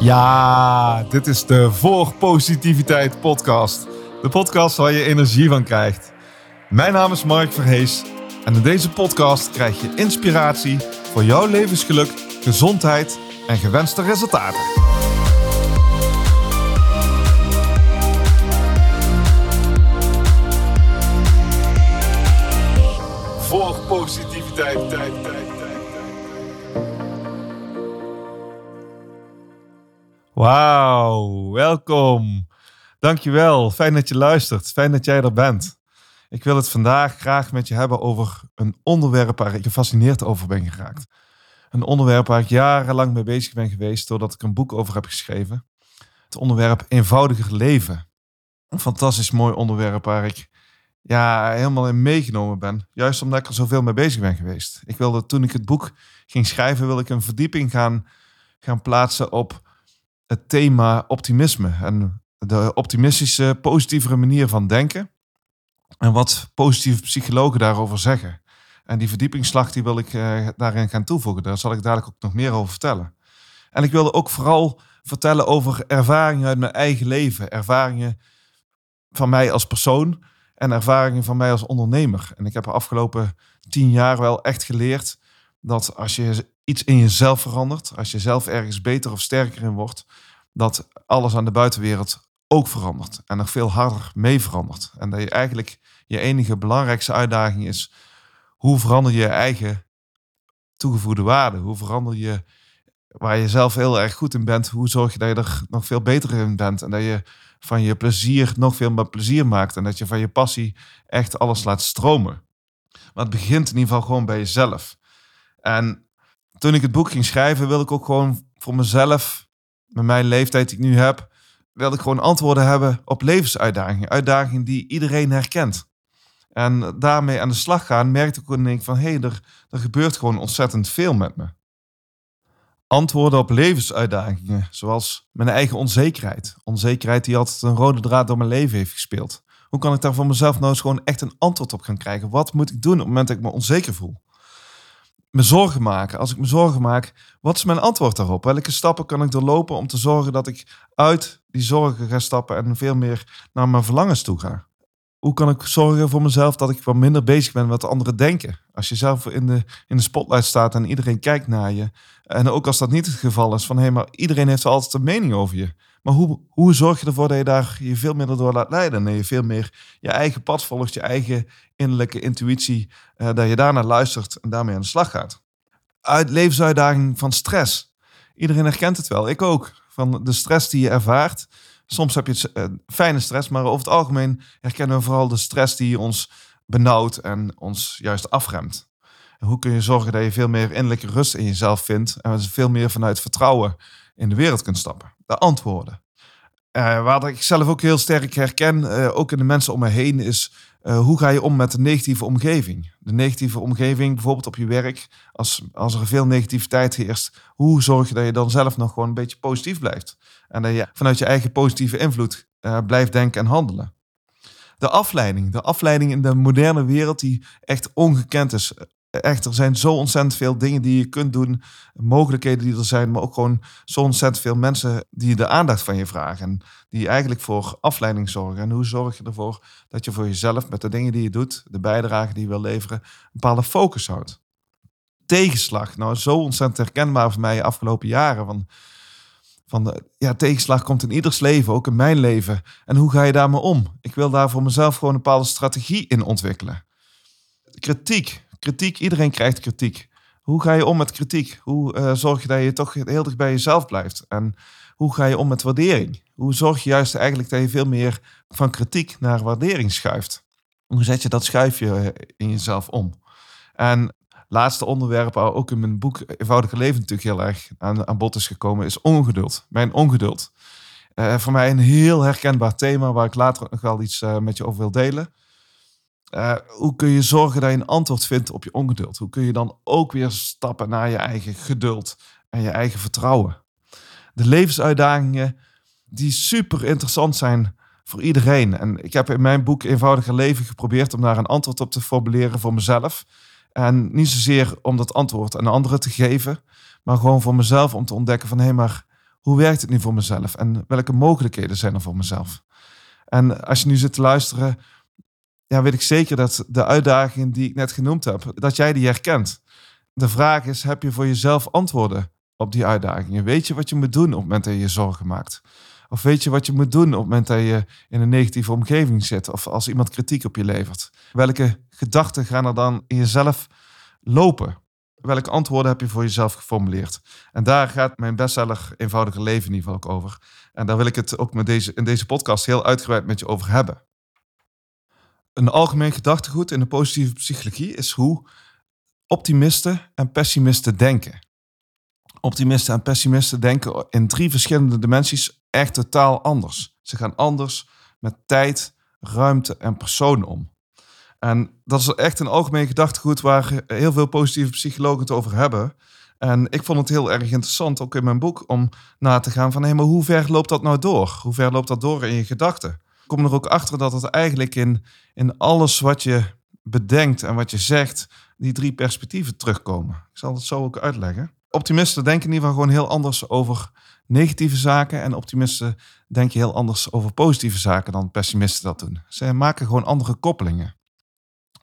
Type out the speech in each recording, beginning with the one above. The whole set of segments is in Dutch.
Ja, dit is de Voor Positiviteit podcast. De podcast waar je energie van krijgt. Mijn naam is Mark Verhees en in deze podcast krijg je inspiratie voor jouw levensgeluk, gezondheid en gewenste resultaten. Voor positiviteit, Wauw, welkom. Dankjewel. Fijn dat je luistert. Fijn dat jij er bent. Ik wil het vandaag graag met je hebben over een onderwerp waar ik gefascineerd over ben geraakt. Een onderwerp waar ik jarenlang mee bezig ben geweest doordat ik een boek over heb geschreven. Het onderwerp eenvoudiger leven. Een fantastisch mooi onderwerp waar ik ja, helemaal in meegenomen ben. Juist omdat ik er zoveel mee bezig ben geweest. Ik wilde toen ik het boek ging schrijven, wil ik een verdieping gaan, gaan plaatsen op het thema optimisme. En de optimistische, positievere manier van denken. En wat positieve psychologen daarover zeggen. En die verdiepingsslag die wil ik eh, daarin gaan toevoegen. Daar zal ik dadelijk ook nog meer over vertellen. En ik wilde ook vooral vertellen over ervaringen uit mijn eigen leven. Ervaringen van mij als persoon en ervaringen van mij als ondernemer. En ik heb de afgelopen tien jaar wel echt geleerd dat als je iets in jezelf verandert, als je zelf ergens beter of sterker in wordt, dat alles aan de buitenwereld ook verandert en nog veel harder mee verandert. En dat je eigenlijk je enige belangrijkste uitdaging is, hoe verander je je eigen toegevoegde waarde? Hoe verander je waar je zelf heel erg goed in bent, hoe zorg je dat je er nog veel beter in bent en dat je van je plezier nog veel meer plezier maakt en dat je van je passie echt alles laat stromen. Maar het begint in ieder geval gewoon bij jezelf. En toen ik het boek ging schrijven, wilde ik ook gewoon voor mezelf, met mijn leeftijd die ik nu heb, wilde ik gewoon antwoorden hebben op levensuitdagingen. Uitdagingen die iedereen herkent. En daarmee aan de slag gaan, merkte ik ook van, hé, hey, er, er gebeurt gewoon ontzettend veel met me. Antwoorden op levensuitdagingen, zoals mijn eigen onzekerheid. Onzekerheid die altijd een rode draad door mijn leven heeft gespeeld. Hoe kan ik daar voor mezelf nou eens gewoon echt een antwoord op gaan krijgen? Wat moet ik doen op het moment dat ik me onzeker voel? Me zorgen maken. Als ik me zorgen maak, wat is mijn antwoord daarop? Welke stappen kan ik doorlopen om te zorgen dat ik uit die zorgen ga stappen en veel meer naar mijn verlangens toe ga? Hoe kan ik zorgen voor mezelf dat ik wat minder bezig ben met wat anderen denken? Als je zelf in de, in de spotlight staat en iedereen kijkt naar je. En ook als dat niet het geval is, van hé, maar iedereen heeft altijd een mening over je. Maar hoe, hoe zorg je ervoor dat je daar je veel minder door laat leiden? En je veel meer je eigen pad volgt, je eigen innerlijke intuïtie. Uh, dat je daarnaar luistert en daarmee aan de slag gaat. Uit levensuitdaging van stress. Iedereen herkent het wel, ik ook. Van de stress die je ervaart. Soms heb je uh, fijne stress, maar over het algemeen herkennen we vooral de stress die ons benauwt en ons juist afremt. En hoe kun je zorgen dat je veel meer innerlijke rust in jezelf vindt en veel meer vanuit vertrouwen in de wereld kunt stappen? De antwoorden. Uh, waar ik zelf ook heel sterk herken, uh, ook in de mensen om me heen, is hoe ga je om met de negatieve omgeving? De negatieve omgeving, bijvoorbeeld op je werk, als, als er veel negativiteit heerst, hoe zorg je dat je dan zelf nog gewoon een beetje positief blijft? En dat je vanuit je eigen positieve invloed blijft denken en handelen. De afleiding, de afleiding in de moderne wereld die echt ongekend is echt, er zijn zo ontzettend veel dingen die je kunt doen, mogelijkheden die er zijn, maar ook gewoon zo ontzettend veel mensen die de aandacht van je vragen. En die eigenlijk voor afleiding zorgen. En hoe zorg je ervoor dat je voor jezelf met de dingen die je doet, de bijdrage die je wil leveren, een bepaalde focus houdt. Tegenslag, nou zo ontzettend herkenbaar voor mij de afgelopen jaren. Van, van ja, tegenslag komt in ieders leven, ook in mijn leven. En hoe ga je daarmee om? Ik wil daar voor mezelf gewoon een bepaalde strategie in ontwikkelen. Kritiek, kritiek, iedereen krijgt kritiek. Hoe ga je om met kritiek? Hoe uh, zorg je dat je toch heel dicht bij jezelf blijft? En hoe ga je om met waardering? Hoe zorg je juist eigenlijk dat je veel meer van kritiek naar waardering schuift? Hoe zet je dat schuifje eh, in jezelf om? En laatste onderwerp, ook in mijn boek Eenvoudige Leven natuurlijk heel erg aan, aan bod is gekomen, is ongeduld. Mijn ongeduld. Uh, voor mij een heel herkenbaar thema waar ik later nog wel iets uh, met je over wil delen. Uh, hoe kun je zorgen dat je een antwoord vindt op je ongeduld? Hoe kun je dan ook weer stappen naar je eigen geduld en je eigen vertrouwen? De levensuitdagingen die super interessant zijn voor iedereen. En ik heb in mijn boek Eenvoudiger Leven geprobeerd om daar een antwoord op te formuleren voor mezelf. En niet zozeer om dat antwoord aan anderen te geven, maar gewoon voor mezelf om te ontdekken van hé, hey, maar hoe werkt het nu voor mezelf? En welke mogelijkheden zijn er voor mezelf? En als je nu zit te luisteren, ja, weet ik zeker dat de uitdagingen die ik net genoemd heb, dat jij die herkent. De vraag is, heb je voor jezelf antwoorden op die uitdagingen? Weet je wat je moet doen op het moment dat je je zorgen maakt? Of weet je wat je moet doen op het moment dat je in een negatieve omgeving zit? Of als iemand kritiek op je levert? Welke gedachten gaan er dan in jezelf lopen? Welke antwoorden heb je voor jezelf geformuleerd? En daar gaat mijn bestseller Eenvoudige Leven in ieder geval ook over. En daar wil ik het ook met deze, in deze podcast heel uitgebreid met je over hebben. Een algemeen gedachtegoed in de positieve psychologie is hoe optimisten en pessimisten denken. Optimisten en pessimisten denken in drie verschillende dimensies echt totaal anders. Ze gaan anders met tijd, ruimte en personen om. En dat is echt een algemeen gedachtegoed waar heel veel positieve psychologen het over hebben. En ik vond het heel erg interessant, ook in mijn boek, om na te gaan van hé, maar hoe ver loopt dat nou door? Hoe ver loopt dat door in je gedachten? Kom er ook achter dat het eigenlijk in, in alles wat je bedenkt en wat je zegt, die drie perspectieven terugkomen. Ik zal het zo ook uitleggen. Optimisten denken in ieder geval gewoon heel anders over negatieve zaken. En optimisten denken heel anders over positieve zaken dan pessimisten dat doen. Ze maken gewoon andere koppelingen.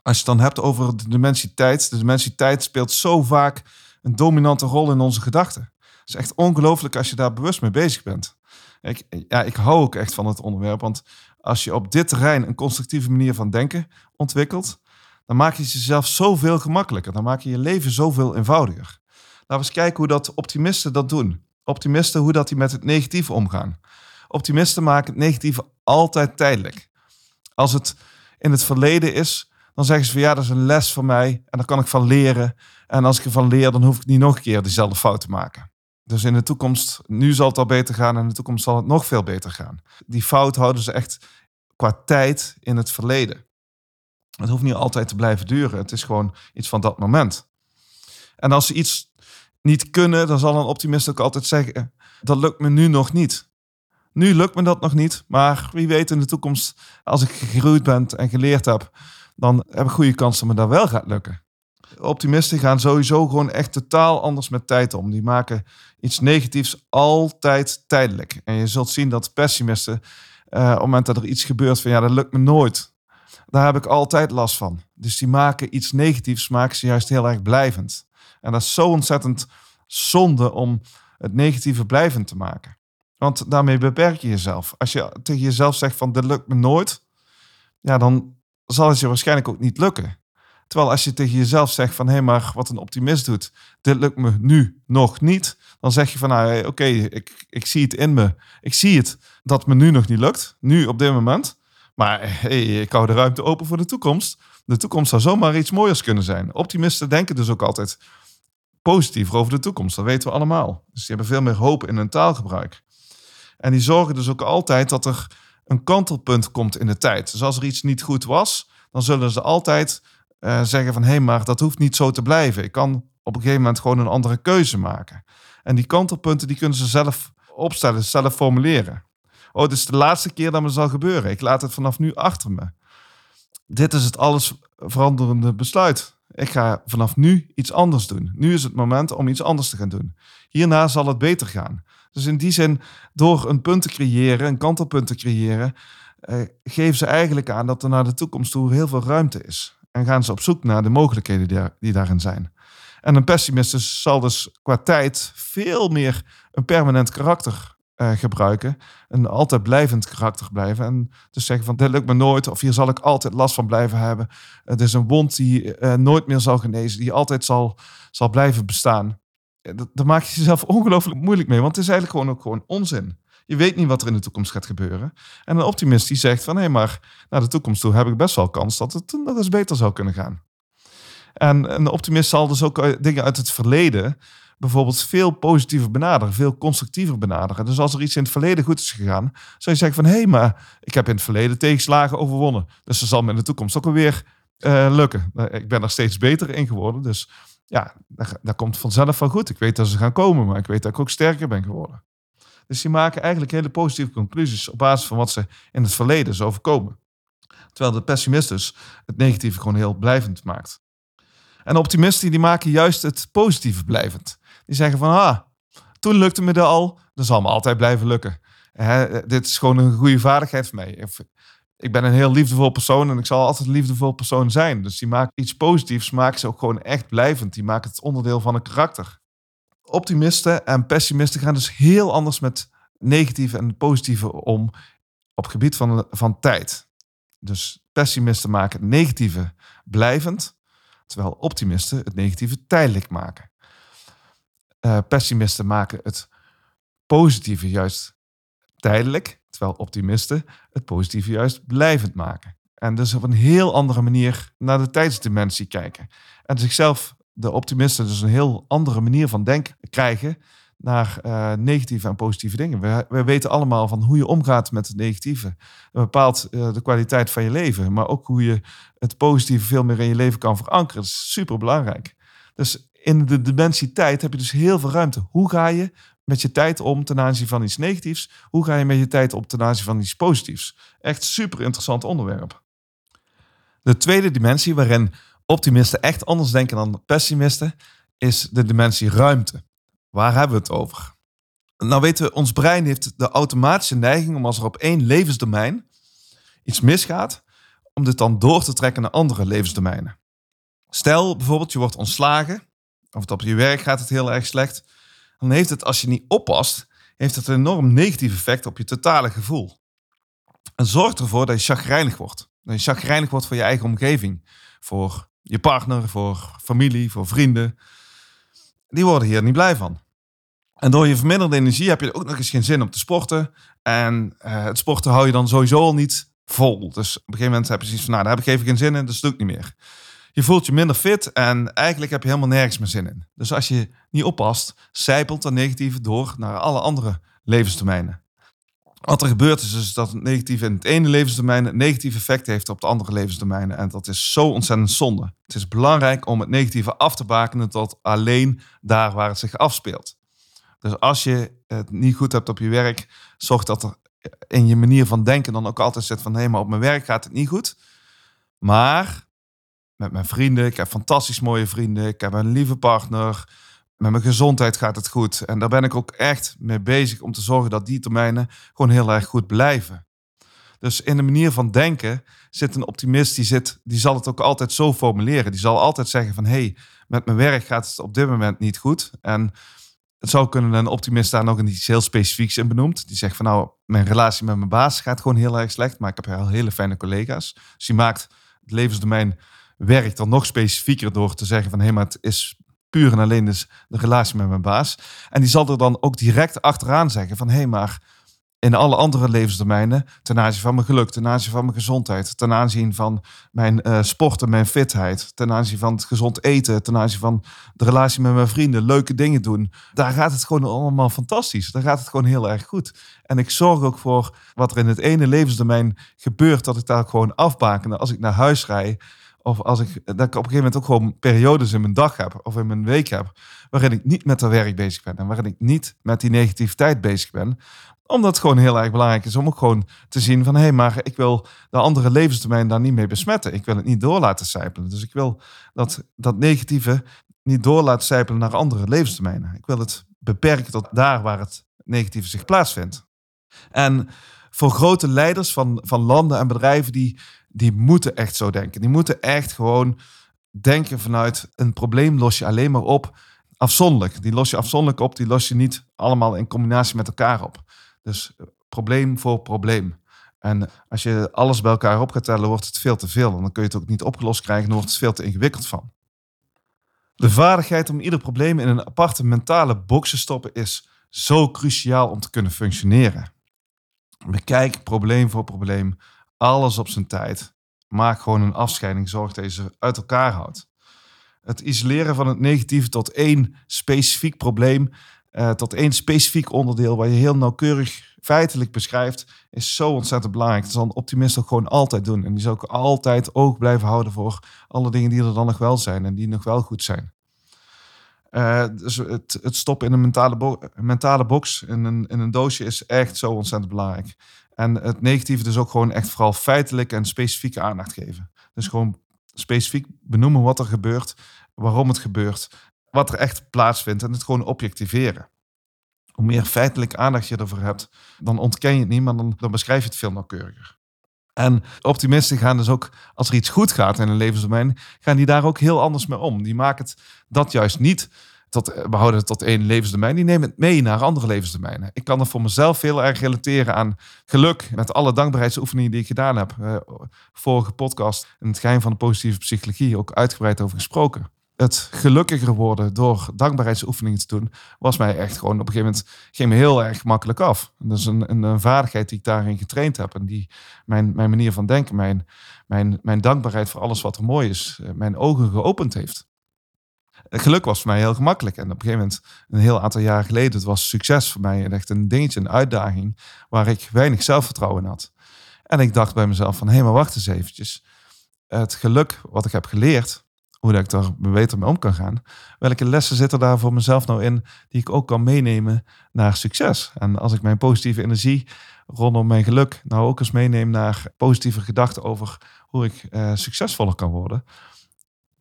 Als je het dan hebt over de dimensie tijd. De dimensie tijd speelt zo vaak een dominante rol in onze gedachten. Het is echt ongelooflijk als je daar bewust mee bezig bent. Ik, ja, ik hou ook echt van het onderwerp. Want als je op dit terrein een constructieve manier van denken ontwikkelt, dan maak je jezelf zoveel gemakkelijker. Dan maak je je leven zoveel eenvoudiger. Laten we eens kijken hoe dat optimisten dat doen. Optimisten, hoe dat die met het negatieve omgaan. Optimisten maken het negatieve altijd tijdelijk. Als het in het verleden is, dan zeggen ze van ja, dat is een les voor mij en daar kan ik van leren. En als ik ervan leer, dan hoef ik niet nog een keer dezelfde fout te maken. Dus in de toekomst, nu zal het al beter gaan en in de toekomst zal het nog veel beter gaan. Die fout houden ze echt qua tijd in het verleden. Het hoeft niet altijd te blijven duren. Het is gewoon iets van dat moment. En als ze iets niet kunnen, dan zal een optimist ook altijd zeggen: dat lukt me nu nog niet. Nu lukt me dat nog niet, maar wie weet in de toekomst, als ik gegroeid ben en geleerd heb, dan heb ik goede kans dat me dat wel gaat lukken. Optimisten gaan sowieso gewoon echt totaal anders met tijd om. Die maken iets negatiefs altijd tijdelijk. En je zult zien dat pessimisten, uh, op het moment dat er iets gebeurt van ja, dat lukt me nooit, daar heb ik altijd last van. Dus die maken iets negatiefs, maken ze juist heel erg blijvend. En dat is zo ontzettend zonde om het negatieve blijvend te maken. Want daarmee beperk je jezelf. Als je tegen jezelf zegt van dit lukt me nooit, ja, dan zal het je waarschijnlijk ook niet lukken. Terwijl als je tegen jezelf zegt van hé, hey, maar wat een optimist doet, dit lukt me nu nog niet, dan zeg je van nou, oké, ik, ik zie het in me. Ik zie het dat me nu nog niet lukt, nu op dit moment. Maar hey, ik hou de ruimte open voor de toekomst. De toekomst zou zomaar iets mooiers kunnen zijn. Optimisten denken dus ook altijd positiever over de toekomst. Dat weten we allemaal. Dus die hebben veel meer hoop in hun taalgebruik. En die zorgen dus ook altijd dat er een kantelpunt komt in de tijd. Dus als er iets niet goed was, dan zullen ze altijd uh, zeggen van... hé, hey, maar dat hoeft niet zo te blijven. Ik kan op een gegeven moment gewoon een andere keuze maken. En die kantelpunten die kunnen ze zelf opstellen, zelf formuleren. Oh, dit is de laatste keer dat het zal gebeuren. Ik laat het vanaf nu achter me. Dit is het alles veranderende besluit. Ik ga vanaf nu iets anders doen. Nu is het moment om iets anders te gaan doen. Hierna zal het beter gaan. Dus in die zin, door een punt te creëren, een kantelpunt te creëren, eh, geven ze eigenlijk aan dat er naar de toekomst toe heel veel ruimte is. En gaan ze op zoek naar de mogelijkheden die, die daarin zijn. En een pessimist zal dus qua tijd veel meer een permanent karakter uh, gebruiken. Een altijd blijvend karakter blijven. En dus zeggen van dit lukt me nooit. Of hier zal ik altijd last van blijven hebben. Het is een wond die uh, nooit meer zal genezen. Die altijd zal, zal blijven bestaan. Daar maak je jezelf ongelooflijk moeilijk mee. Want het is eigenlijk gewoon ook gewoon onzin. Je weet niet wat er in de toekomst gaat gebeuren. En een optimist die zegt van hé, maar naar de toekomst toe heb ik best wel kans dat het nog eens beter zou kunnen gaan. En een optimist zal dus ook dingen uit het verleden bijvoorbeeld veel positiever benaderen, veel constructiever benaderen. Dus als er iets in het verleden goed is gegaan, zou je zeggen van hé, hey, maar ik heb in het verleden tegenslagen overwonnen. Dus dat zal me in de toekomst ook alweer uh, lukken. Ik ben er steeds beter in geworden. Dus ja, dat komt vanzelf wel goed. Ik weet dat ze gaan komen, maar ik weet dat ik ook sterker ben geworden. Dus die maken eigenlijk hele positieve conclusies op basis van wat ze in het verleden is overkomen. Terwijl de pessimist dus het negatieve gewoon heel blijvend maakt. En optimisten die maken juist het positieve blijvend. Die zeggen van, ah, toen lukte me dat al, dat zal me altijd blijven lukken. Hè, dit is gewoon een goede vaardigheid voor mij. Ik ben een heel liefdevol persoon en ik zal altijd een liefdevol persoon zijn. Dus die maakt iets positiefs, maakt ze ook gewoon echt blijvend. Die maakt het onderdeel van een karakter. Optimisten en pessimisten gaan dus heel anders met negatieve en positieve om op het gebied van, van tijd. Dus pessimisten maken negatieve blijvend, terwijl optimisten het negatieve tijdelijk maken. Uh, pessimisten maken het positieve juist tijdelijk, terwijl optimisten het positieve juist blijvend maken. En dus op een heel andere manier naar de tijdsdimensie kijken. En zichzelf, de optimisten, dus een heel andere manier van denken krijgen naar uh, negatieve en positieve dingen. We, we, weten allemaal van hoe je omgaat met het negatieve. Dat bepaalt uh, de kwaliteit van je leven, maar ook hoe je het positieve veel meer in je leven kan verankeren. Dat is super belangrijk. Dus in de dimensie tijd heb je dus heel veel ruimte. Hoe ga je met je tijd om ten aanzien van iets negatiefs? Hoe ga je met je tijd om ten aanzien van iets positiefs? Echt super interessant onderwerp. De tweede dimensie waarin optimisten echt anders denken dan pessimisten is de dimensie ruimte. Waar hebben we het over? Nou weten we, ons brein heeft de automatische neiging om als er op één levensdomein iets misgaat, om dit dan door te trekken naar andere levensdomeinen. Stel bijvoorbeeld, je wordt ontslagen, of op je werk gaat het heel erg slecht, dan heeft het, als je niet oppast, heeft het een enorm negatief effect op je totale gevoel. En zorg ervoor dat je chagrijnig wordt. Dat je chagrijnig wordt voor je eigen omgeving. Voor je partner, voor familie, voor vrienden. Die worden hier niet blij van. En door je verminderde energie heb je ook nog eens geen zin om te sporten. En uh, het sporten hou je dan sowieso al niet vol. Dus op een gegeven moment heb je zoiets van, nou, daar heb ik even geen zin in, dus doe ik niet meer. Je voelt je minder fit en eigenlijk heb je helemaal nergens meer zin in. Dus als je niet oppast, zijpelt dat negatieve door naar alle andere levensdomeinen. Wat er gebeurt is dus dat het negatieve in het ene levensdomein een negatief effect heeft op de andere levensdomeinen. En dat is zo ontzettend zonde. Het is belangrijk om het negatieve af te bakenen tot alleen daar waar het zich afspeelt. Dus als je het niet goed hebt op je werk, zorg dat er in je manier van denken dan ook altijd zit van hé, maar op mijn werk gaat het niet goed. Maar met mijn vrienden, ik heb fantastisch mooie vrienden, ik heb een lieve partner, met mijn gezondheid gaat het goed. En daar ben ik ook echt mee bezig om te zorgen dat die termijnen gewoon heel erg goed blijven. Dus in de manier van denken zit een optimist, die, zit, die zal het ook altijd zo formuleren. Die zal altijd zeggen van, hé, hey, met mijn werk gaat het op dit moment niet goed. En het zou kunnen een optimist daar nog iets heel specifieks in benoemt. Die zegt van nou, mijn relatie met mijn baas gaat gewoon heel erg slecht, maar ik heb heel hele fijne collega's. Dus die maakt het levensdomein werkt dan nog specifieker door te zeggen van hé, hey, maar het is puur en alleen dus de relatie met mijn baas. En die zal er dan ook direct achteraan zeggen van hé, hey, maar in alle andere levensdomeinen, ten aanzien van mijn geluk, ten aanzien van mijn gezondheid, ten aanzien van mijn uh, sporten, mijn fitheid, ten aanzien van het gezond eten, ten aanzien van de relatie met mijn vrienden, leuke dingen doen. Daar gaat het gewoon allemaal fantastisch. Daar gaat het gewoon heel erg goed. En ik zorg ook voor wat er in het ene levensdomein gebeurt, dat ik daar gewoon afbaken als ik naar huis rij. Of als ik, dat ik op een gegeven moment ook gewoon periodes in mijn dag heb of in mijn week heb, waarin ik niet met dat werk bezig ben en waarin ik niet met die negativiteit bezig ben omdat het gewoon heel erg belangrijk is om ook gewoon te zien van... hé, hey, maar ik wil de andere levenstermijn daar niet mee besmetten. Ik wil het niet door laten sijpelen. Dus ik wil dat, dat negatieve niet door laten sijpelen naar andere levenstermijnen. Ik wil het beperken tot daar waar het negatieve zich plaatsvindt. En voor grote leiders van, van landen en bedrijven, die, die moeten echt zo denken. Die moeten echt gewoon denken vanuit een probleem los je alleen maar op afzonderlijk. Die los je afzonderlijk op, die los je niet allemaal in combinatie met elkaar op. Dus eh, probleem voor probleem. En als je alles bij elkaar op gaat tellen, wordt het veel te veel. En dan kun je het ook niet opgelost krijgen, dan wordt het veel te ingewikkeld van. De vaardigheid om ieder probleem in een aparte mentale box te stoppen is zo cruciaal om te kunnen functioneren. Bekijk probleem voor probleem, alles op zijn tijd. Maak gewoon een afscheiding, zorg dat je ze uit elkaar houdt. Het isoleren van het negatieve tot één specifiek probleem uh, tot één specifiek onderdeel waar je heel nauwkeurig feitelijk beschrijft, is zo ontzettend belangrijk. Dat zal een optimist ook gewoon altijd doen. En die zal ook altijd oog blijven houden voor alle dingen die er dan nog wel zijn en die nog wel goed zijn. Uh, dus het, het, stoppen in een mentale, mentale box, in een, in een doosje, is echt zo ontzettend belangrijk. En het negatieve dus ook gewoon echt vooral feitelijk en specifieke aandacht geven. Dus gewoon specifiek benoemen wat er gebeurt, waarom het gebeurt wat er echt plaatsvindt en het gewoon objectiveren. hoe meer feitelijk aandacht je ervoor hebt, dan ontken je het niet, maar dan, dan beschrijf je het veel nauwkeuriger. En optimisten gaan dus ook, als er iets goed gaat in een levensdomein, gaan die daar ook heel anders mee om. Die maken het dat juist niet tot, behouden het tot één levensdomein. Die nemen het mee naar andere levensdomeinen. Ik kan er voor mezelf heel erg relateren aan geluk met alle dankbaarheidsoefeningen die ik gedaan heb. Uh, vorige podcast, in het geheim van de positieve psychologie, ook uitgebreid over gesproken het gelukkiger worden door dankbaarheidsoefeningen te doen, was mij echt gewoon op een gegeven moment ging me heel erg makkelijk af. Dat is een, een, een, vaardigheid die ik daarin getraind heb en die mijn, mijn manier van denken, mijn, mijn, mijn dankbaarheid voor alles wat er mooi is, eh, mijn ogen geopend heeft. geluk was voor mij heel gemakkelijk. En op een gegeven moment, een heel aantal jaren geleden, het was succes voor mij. Echt een dingetje, een uitdaging waar ik weinig zelfvertrouwen in had. En ik dacht bij mezelf van, hé, maar wacht eens eventjes. Het geluk wat ik heb geleerd, hoe dat ik daar beter mee om kan gaan. Welke lessen zitten daar voor mezelf nou in die ik ook kan meenemen naar succes? En als ik mijn positieve energie rondom mijn geluk nou ook eens meeneem naar positieve gedachten over hoe ik uh, succesvoller kan worden.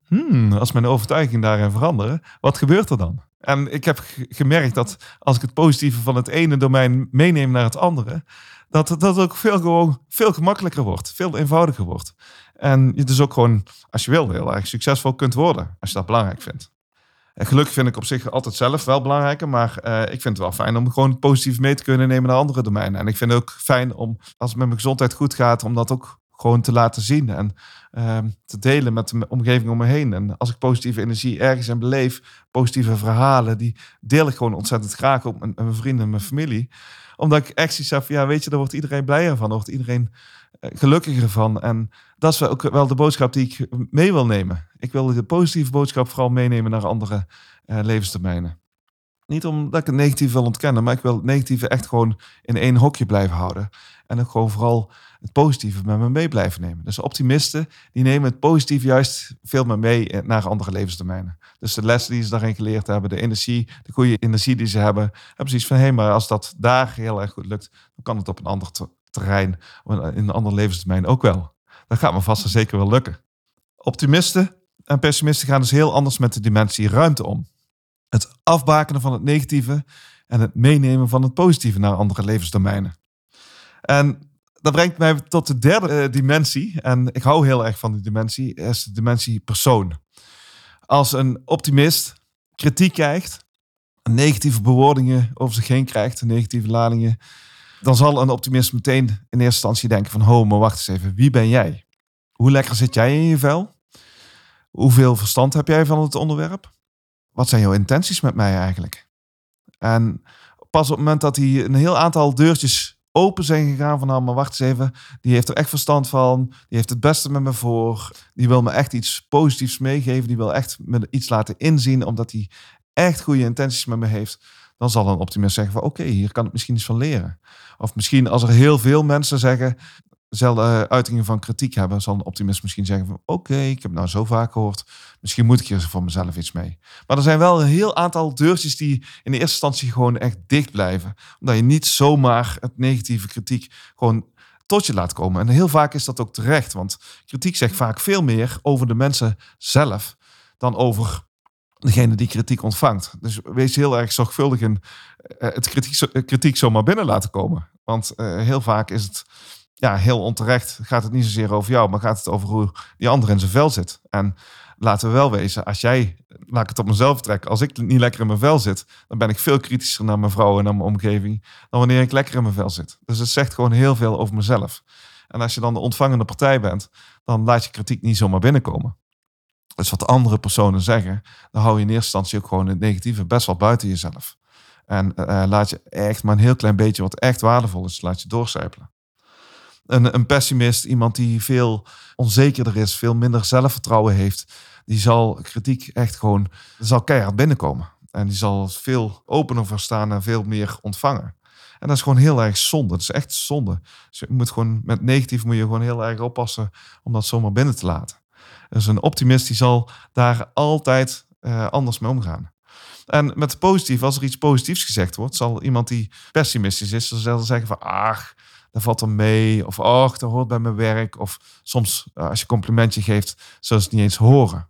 Hmm, als mijn overtuiging daarin veranderen, wat gebeurt er dan? En ik heb gemerkt dat als ik het positieve van het ene domein meeneem naar het andere, dat het ook veel, gewoon, veel gemakkelijker wordt, veel eenvoudiger wordt. En je dus ook gewoon, als je wil, heel erg succesvol kunt worden. Als je dat belangrijk vindt. En geluk vind ik op zich altijd zelf wel belangrijker. Maar uh, ik vind het wel fijn om gewoon positief mee te kunnen nemen naar andere domeinen. En ik vind het ook fijn om, als het met mijn gezondheid goed gaat, om dat ook gewoon te laten zien. En uh, te delen met de omgeving om me heen. En als ik positieve energie ergens in beleef, positieve verhalen, die deel ik gewoon ontzettend graag op met mijn vrienden en mijn familie. Omdat ik echt zoiets heb ja, weet je, daar wordt iedereen blijer van. Daar wordt iedereen eh, gelukkiger van. En dat is ook wel de boodschap die ik mee wil nemen. Ik wil de positieve boodschap vooral meenemen naar andere uh, levenstermijnen. Niet omdat ik het negatieve wil ontkennen, maar ik wil het negatieve echt gewoon in één hokje blijven houden. En ook gewoon vooral het positieve met me mee blijven nemen. Dus optimisten, die nemen het positieve juist veel meer mee naar andere levenstermijnen. Dus de lessen die ze daarin geleerd hebben, de energie, de goede energie die ze hebben, hebben zoiets van, hé, hey, maar als dat daar heel erg goed lukt, dan kan het op een ander terrein, in een ander levenstermijn ook wel. Dat gaat me vast en zeker wel lukken. Optimisten en pessimisten gaan dus heel anders met de dimensie ruimte om. Het afbakenen van het negatieve en het meenemen van het positieve naar andere levensdomeinen. En dat brengt mij tot de derde eh, dimensie. En ik hou heel erg van die dimensie, is de dimensie persoon. Als een optimist kritiek krijgt, negatieve bewoordingen over zich heen krijgt, negatieve ladingen, dan zal een optimist meteen in eerste instantie denken van, ho, maar wacht eens even, wie ben jij? Hoe lekker zit jij in je vel? Hoeveel verstand heb jij van het onderwerp? Wat zijn jouw intenties met mij eigenlijk? En pas op het moment dat hij een heel aantal deurtjes open zijn gegaan van, nou, maar wacht eens even, die heeft er echt verstand van, die heeft het beste met me voor, die wil me echt iets positiefs meegeven, die wil echt me iets laten inzien, omdat hij echt goede intenties met me heeft dan zal een optimist zeggen van oké, hier kan ik misschien iets van leren. Of misschien als er heel veel mensen zeggen, dezelfde eh, uitingen van kritiek hebben, zal een optimist misschien zeggen van oké, ik heb nou zo vaak gehoord, misschien moet ik hier voor mezelf iets mee. Maar er zijn wel een heel aantal deurtjes die in de eerste instantie gewoon echt dicht blijven. Omdat je niet zomaar het negatieve kritiek gewoon tot je laat komen. En heel vaak is dat ook terecht, want kritiek zegt vaak veel meer over de mensen zelf dan over degene die kritiek ontvangt. Dus wees heel erg zorgvuldig in uh, het kritiek, uh, kritiek zomaar binnen laten komen. Want uh, heel vaak is het ja, heel onterecht. Gaat het niet zozeer over jou, maar gaat het over hoe die ander in zijn vel zit. En laten we wel wezen, als jij, laat ik het op mezelf trekken, als ik niet lekker in mijn vel zit, dan ben ik veel kritischer naar mijn vrouw en naar mijn omgeving dan wanneer ik lekker in mijn vel zit. Dus het zegt gewoon heel veel over mezelf. En als je dan de ontvangende partij bent, dan laat je kritiek niet zomaar binnenkomen. Dus wat andere personen zeggen, dan hou je in eerste instantie ook gewoon het negatieve best wel buiten jezelf. En uh, laat je echt maar een heel klein beetje wat echt waardevol is, laat je doorcijpelen. Een, een pessimist, iemand die veel onzekerder is, veel minder zelfvertrouwen heeft, die zal kritiek echt gewoon, zal keihard binnenkomen. En die zal veel opener voor staan en veel meer ontvangen. En dat is gewoon heel erg zonde. Dat is echt zonde. Dus je moet gewoon, met negatief moet je gewoon heel erg oppassen om dat zomaar binnen te laten. Dus een optimist die zal daar altijd uh, anders mee omgaan. En met positief, als er iets positiefs gezegd wordt, zal iemand die pessimistisch is, zal zeggen van ach, dat valt er mee. Of ach, dat hoort bij mijn werk. Of soms, eh, als je complimentje geeft, zullen ze het niet eens horen.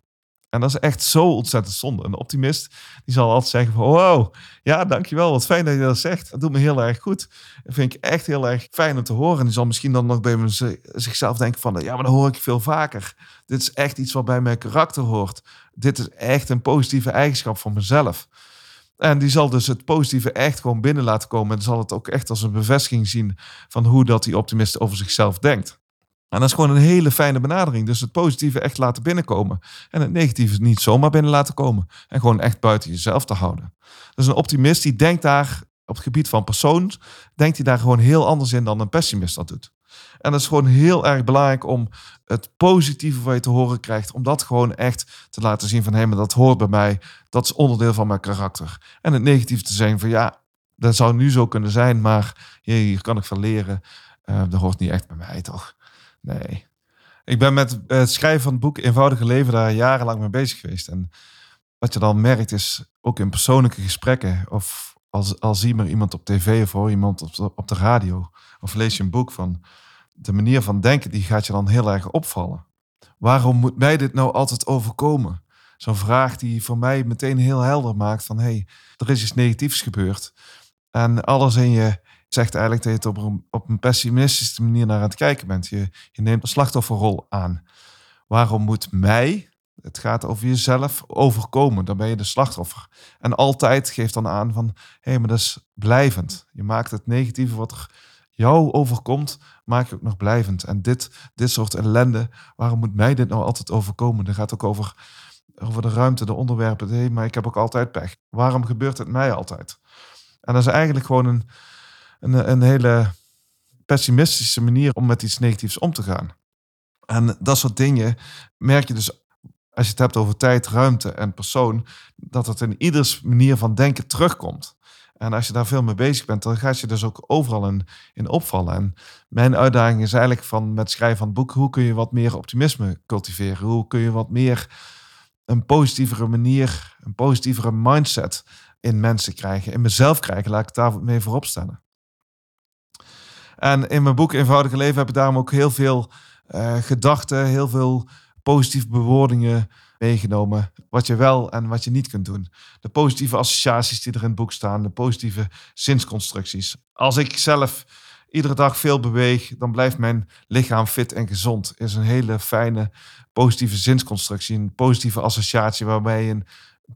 En dat is echt zo ontzettend zonde. Een optimist die zal altijd zeggen van... Wow, ja, dankjewel. Wat fijn dat je dat zegt. Dat doet me heel erg goed. Dat vind ik echt heel erg fijn om te horen. En die zal misschien dan nog bij zichzelf denken van... Ja, maar dat hoor ik veel vaker. Dit is echt iets wat bij mijn karakter hoort. Dit is echt een positieve eigenschap van mezelf. En die zal dus het positieve echt gewoon binnen laten komen. En zal het ook echt als een bevestiging zien van hoe dat die optimist over zichzelf denkt. En dat is gewoon een hele fijne benadering. Dus het positieve echt laten binnenkomen. En het negatieve niet zomaar binnen laten komen. En gewoon echt buiten jezelf te houden. Dus een optimist die denkt daar op het gebied van persoon, denkt hij daar gewoon heel anders in dan een pessimist dat doet. En dat is gewoon heel erg belangrijk om het positieve wat je te horen krijgt, om dat gewoon echt te laten zien van hé, maar dat hoort bij mij, dat is onderdeel van mijn karakter. En het negatieve te zijn van ja, dat zou nu zo kunnen zijn, maar hier kan ik van leren. Uh, dat hoort niet echt bij mij, toch? Nee. Ik ben met het schrijven van het boek Eenvoudige Leven daar jarenlang mee bezig geweest. En wat je dan merkt is, ook in persoonlijke gesprekken, of als, als zie maar iemand op tv of iemand op de, op de radio, of lees je een boek van de manier van denken, die gaat je dan heel erg opvallen. Waarom moet mij dit nou altijd overkomen? Zo'n vraag die voor mij meteen heel helder maakt van, hé, hey, er is iets negatiefs gebeurd. En alles in je zegt eigenlijk dat je het op een, op een pessimistische manier naar aan het kijken bent. Je, je neemt een slachtofferrol aan. Waarom moet mij, het gaat over jezelf, overkomen? Dan ben je de slachtoffer. En altijd geeft dan aan van, hé, hey, maar dat is blijvend. Je maakt het negatieve wat er jou overkomt, maak je ook nog blijvend. En dit, dit soort ellende, waarom moet mij dit nou altijd overkomen? Dat gaat ook over, over de ruimte, de onderwerpen. Hé, maar ik heb ook altijd pech. Waarom gebeurt het mij altijd? En dat is eigenlijk gewoon een, een, een hele pessimistische manier om met iets negatiefs om te gaan. En dat soort dingen merk je dus als je het hebt over tijd, ruimte en persoon, dat het in ieders manier van denken terugkomt. En als je daar veel mee bezig bent, dan gaat je dus ook overal in, in opvallen. En mijn uitdaging is eigenlijk van met schrijven van het boek, hoe kun je wat meer optimisme cultiveren? Hoe kun je wat meer een positievere manier, een positievere mindset in mensen krijgen, in mezelf krijgen, laat ik het daar mee voorop stellen. En in mijn boek Eenvoudige Leven heb ik daarom ook heel veel uh, gedachten, heel veel positieve bewoordingen meegenomen. Wat je wel en wat je niet kunt doen. De positieve associaties die er in het boek staan, de positieve zinsconstructies. Als ik zelf iedere dag veel beweeg, dan blijft mijn lichaam fit en gezond. Is een hele fijne positieve zinsconstructie, een positieve associatie waarbij je een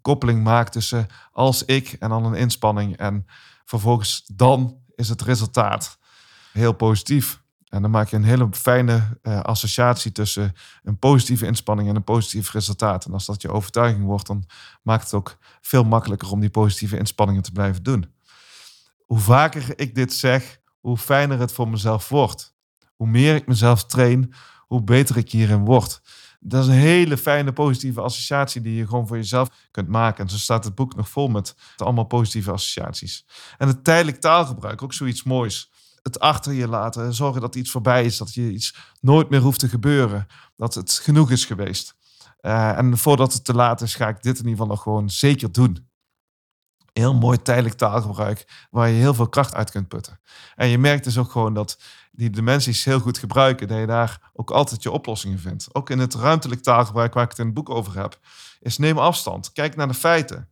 koppeling maakt tussen als ik en dan een inspanning en vervolgens dan is het resultaat heel positief. En dan maak je een hele fijne uh, associatie tussen een positieve inspanning en een positief resultaat. En als dat je overtuiging wordt, dan maakt het ook veel makkelijker om die positieve inspanningen te blijven doen. Hoe vaker ik dit zeg, hoe fijner het voor mezelf wordt. Hoe meer ik mezelf train, hoe beter ik hierin word. Dat is een hele fijne positieve associatie die je gewoon voor jezelf kunt maken. En zo staat het boek nog vol met allemaal positieve associaties. En het tijdelijk taalgebruik, ook zoiets moois het achter je laten. Zorgen dat iets voorbij is. Dat je iets nooit meer hoeft te gebeuren. Dat het genoeg is geweest. Uh, en voordat het te laat is, ga ik dit in ieder geval nog gewoon zeker doen. Heel mooi tijdelijk taalgebruik, waar je heel veel kracht uit kunt putten. En je merkt dus ook gewoon dat die dimensies heel goed gebruiken, dat je daar ook altijd je oplossingen vindt. Ook in het ruimtelijk taalgebruik, waar ik het in het boek over heb, is neem afstand. Kijk naar de feiten.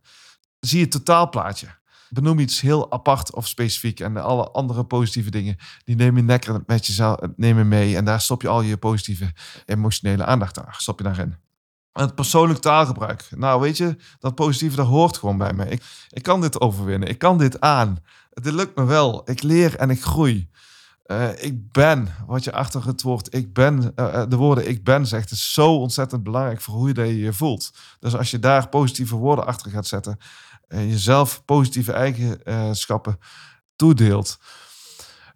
Zie het totaalplaatje benoem iets heel apart of specifiek. En alle andere positieve dingen, die neem je lekker met jezelf neem mee. En daar stop je al je positieve emotionele aandacht aan. Stop je daarin. Het persoonlijk taalgebruik. Nou, weet je, dat positieve, dat hoort gewoon bij me. Ik, ik kan dit overwinnen. Ik kan dit aan. Het lukt me wel. Ik leer en ik groei. Uh, ik ben, wat je achter het woord ik ben, uh, de woorden ik ben zegt, is zo ontzettend belangrijk voor hoe je je voelt. Dus als je daar positieve woorden achter gaat zetten, uh, jezelf positieve eigenschappen toedeelt,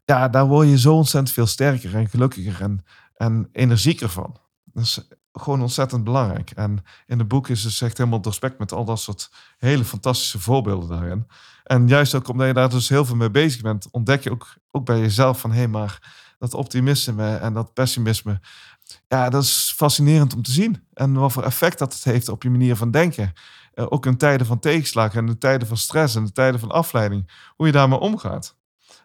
ja, daar word je zo ontzettend veel sterker en gelukkiger en, en energieker van. Is gewoon ontzettend belangrijk. En in het boek is het echt helemaal respect met al dat soort hele fantastische voorbeelden daarin. En juist ook omdat je daar dus heel veel mee bezig bent, ontdek je ook, ook bij jezelf van hé, hey, maar dat optimisme en dat pessimisme, ja, dat is fascinerend om te zien. En wat voor effect dat het heeft op je manier van denken. Eh, ook in tijden van tegenslag en in tijden van stress en in tijden van afleiding, hoe je daarmee omgaat.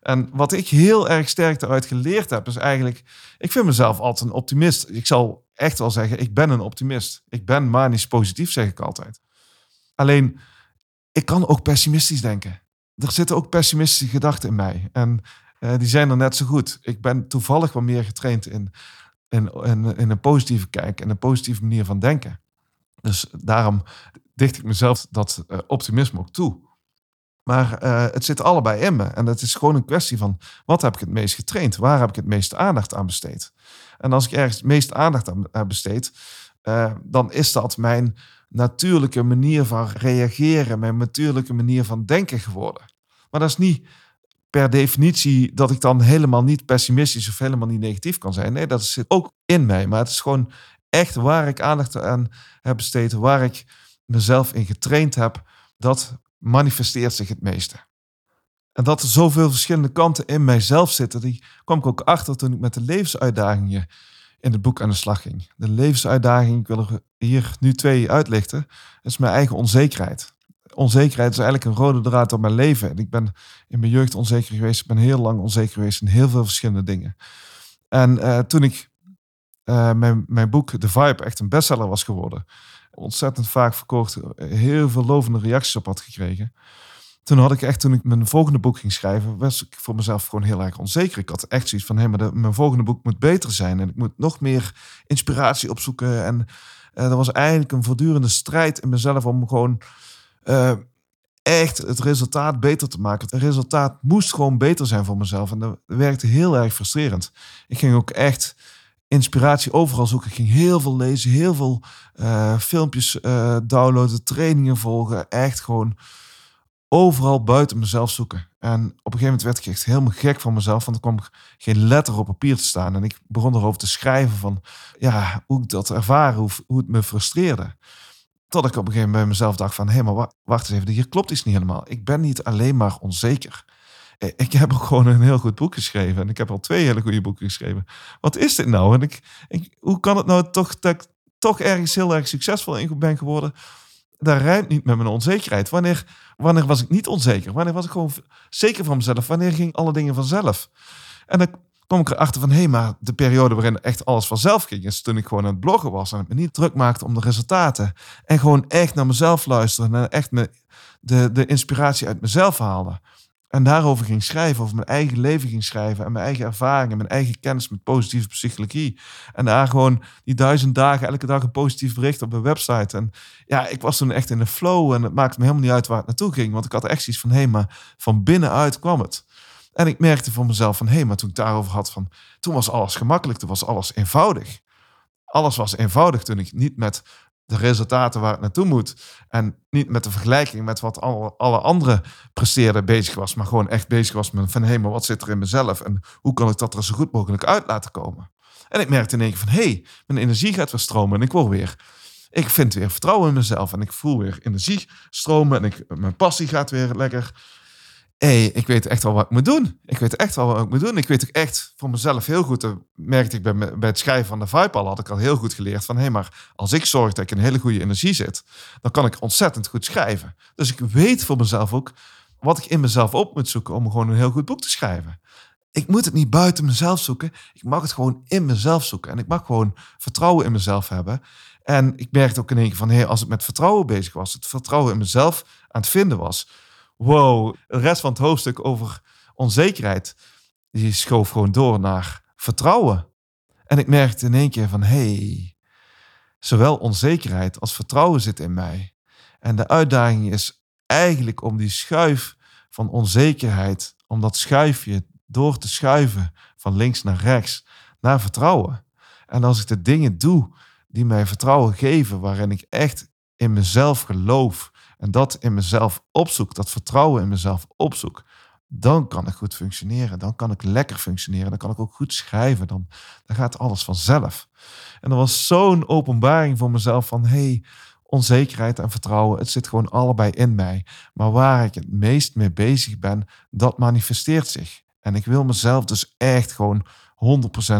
En wat ik heel erg sterk eruit geleerd heb, is eigenlijk, ik vind mezelf altijd een optimist. Ik zal echt wel zeggen, ik ben een optimist. Ik ben manisch positief, zeg ik altijd. Alleen, ik kan ook pessimistisch denken. Er zitten ook pessimistische gedachten in mij. En uh, die zijn er net zo goed. Ik ben toevallig wat meer getraind in, in, in, een positieve kijk en een positieve manier van denken. Dus daarom dicht ik mezelf dat uh, optimisme ook toe. Maar uh, het zit allebei in me. En het is gewoon een kwestie van wat heb ik het meest getraind? Waar heb ik het meeste aandacht aan besteed? En als ik ergens het meeste aandacht aan besteed, uh, dan is dat mijn natuurlijke manier van reageren, mijn natuurlijke manier van denken geworden. Maar dat is niet per definitie dat ik dan helemaal niet pessimistisch of helemaal niet negatief kan zijn. Nee, dat zit ook in mij. Maar het is gewoon echt waar ik aandacht aan heb besteed, waar ik mezelf in getraind heb, dat manifesteert zich het meeste. En dat er zoveel verschillende kanten in mijzelf zitten, die kwam ik ook achter toen ik met de levensuitdagingen in het boek aan de slag ging. De levensuitdaging, ik wil er hier nu twee uitlichten, is mijn eigen onzekerheid. Onzekerheid is eigenlijk een rode draad door mijn leven. En ik ben in mijn jeugd onzeker geweest. Ik ben heel lang onzeker geweest in heel veel verschillende dingen. En uh, toen ik uh, mijn, mijn boek The Vibe echt een bestseller was geworden, ontzettend vaak verkocht, heel veel lovende reacties op had gekregen. Toen had ik echt, toen ik mijn volgende boek ging schrijven, was ik voor mezelf gewoon heel erg onzeker. Ik had echt zoiets van, hé, maar mijn volgende boek moet beter zijn. En ik moet nog meer inspiratie opzoeken. En uh, er was eigenlijk een voortdurende strijd in mezelf om gewoon uh, echt het resultaat beter te maken. Het resultaat moest gewoon beter zijn voor mezelf. En dat werkte heel erg frustrerend. Ik ging ook echt inspiratie overal zoeken. Ik ging heel veel lezen, heel veel uh, filmpjes uh, downloaden, trainingen volgen. Echt gewoon overal buiten mezelf zoeken. En op een gegeven moment werd ik echt helemaal gek van mezelf, want er kwam geen letter op papier te staan. En ik begon erover te schrijven van ja, hoe ik dat ervaren, hoe, hoe het me frustreerde. Tot ik op een gegeven moment bij mezelf dacht van, hé, maar wacht eens even, hier klopt iets niet helemaal. Ik ben niet alleen maar onzeker. Eh, ik heb ook gewoon een heel goed boek geschreven. En ik heb al twee hele goede boeken geschreven. Wat is dit nou? En ik, hoe kan het nou toch dat ik toch ergens heel erg succesvol in ben geworden? Dat rijmt niet met mijn onzekerheid. Wanneer, wanneer was ik niet onzeker? Wanneer was ik gewoon zeker van mezelf? Wanneer ging alle dingen vanzelf? En dan kwam ik erachter van, hé, hey, maar de periode waarin echt alles vanzelf ging, is toen ik gewoon aan het bloggen was en het me niet druk maakte om de resultaten. En gewoon echt naar mezelf luisterde en echt me de, de inspiratie uit mezelf haalde. En daarover ging schrijven, over mijn eigen leven ging schrijven en mijn eigen ervaringen, mijn eigen kennis met positieve psychologie. En daar gewoon die duizend dagen, elke dag een positief bericht op mijn website. En ja, ik was toen echt in de flow en het maakte me helemaal niet uit waar het naartoe ging. Want ik had echt zoiets van, hé, hey, maar van binnenuit kwam het. En ik merkte voor mezelf van, hé, hey, maar toen ik daarover had van, toen was alles gemakkelijk, toen was alles eenvoudig. Alles was eenvoudig toen ik niet met de resultaten waar het naartoe moet. En niet met de vergelijking met wat alle, alle andere presteerden bezig was. Maar gewoon echt bezig was met van hé, maar wat zit er in mezelf? En hoe kan ik dat er zo goed mogelijk uit laten komen? En ik merkte in één keer van hé, hey, mijn energie gaat weer stromen. En ik word weer, ik vind weer vertrouwen in mezelf. En ik voel weer energie stromen. En ik, mijn passie gaat weer lekker hey, ik weet echt wel wat ik moet doen. Ik weet echt wel wat ik moet doen. Ik weet ook echt voor mezelf heel goed, dat merkte ik bij, bij het schrijven van de Vibe al, had ik al heel goed geleerd van, hé, hey, maar als ik zorg dat ik in hele goede energie zit, dan kan ik ontzettend goed schrijven. Dus ik weet voor mezelf ook wat ik in mezelf op moet zoeken om gewoon een heel goed boek te schrijven. Ik moet het niet buiten mezelf zoeken. Ik mag het gewoon in mezelf zoeken. En ik mag gewoon vertrouwen in mezelf hebben. En ik merkte ook in één keer van, hé, hey, als ik met vertrouwen bezig was, het vertrouwen in mezelf aan het vinden was, wow, de rest van het hoofdstuk over onzekerheid, die schoof gewoon door naar vertrouwen. En ik merkte in één keer van, hey, zowel onzekerheid als vertrouwen zit in mij. En de uitdaging is eigenlijk om die schuif van onzekerheid, om dat schuifje door te schuiven van links naar rechts, naar vertrouwen. En als ik de dingen doe die mij vertrouwen geven, waarin ik echt in mezelf geloof, en dat in mezelf opzoek, dat vertrouwen in mezelf opzoek, dan kan ik goed functioneren. Dan kan ik lekker functioneren. Dan kan ik ook goed schrijven. Dan, dan gaat alles vanzelf. En er was zo'n openbaring voor mezelf van, hey, onzekerheid en vertrouwen, het zit gewoon allebei in mij. Maar waar ik het meest mee bezig ben, dat manifesteert zich. En ik wil mezelf dus echt gewoon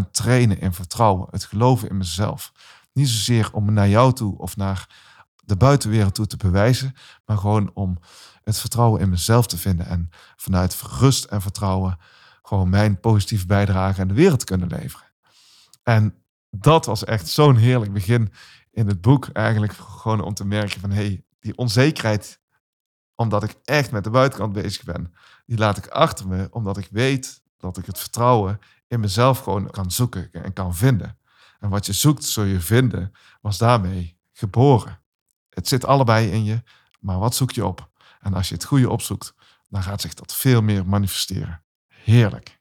100% trainen in vertrouwen. Het geloven in mezelf. Niet zozeer om naar jou toe of naar de buitenwereld toe te bewijzen, maar gewoon om het vertrouwen in mezelf te vinden en vanuit rust en vertrouwen gewoon mijn positieve bijdrage aan de wereld te kunnen leveren. En dat was echt zo'n heerlijk begin in het boek. Eigenlijk gewoon om te merken van, hey, die onzekerheid, omdat ik echt met de buitenkant bezig ben, die laat ik achter me, omdat ik weet dat ik het vertrouwen in mezelf gewoon kan zoeken en kan vinden. En wat je zoekt, zul je vinden, was daarmee geboren. Het zit allebei in je, maar wat zoek je op? En als je het goede opzoekt, dan gaat zich dat veel meer manifesteren. Heerlijk.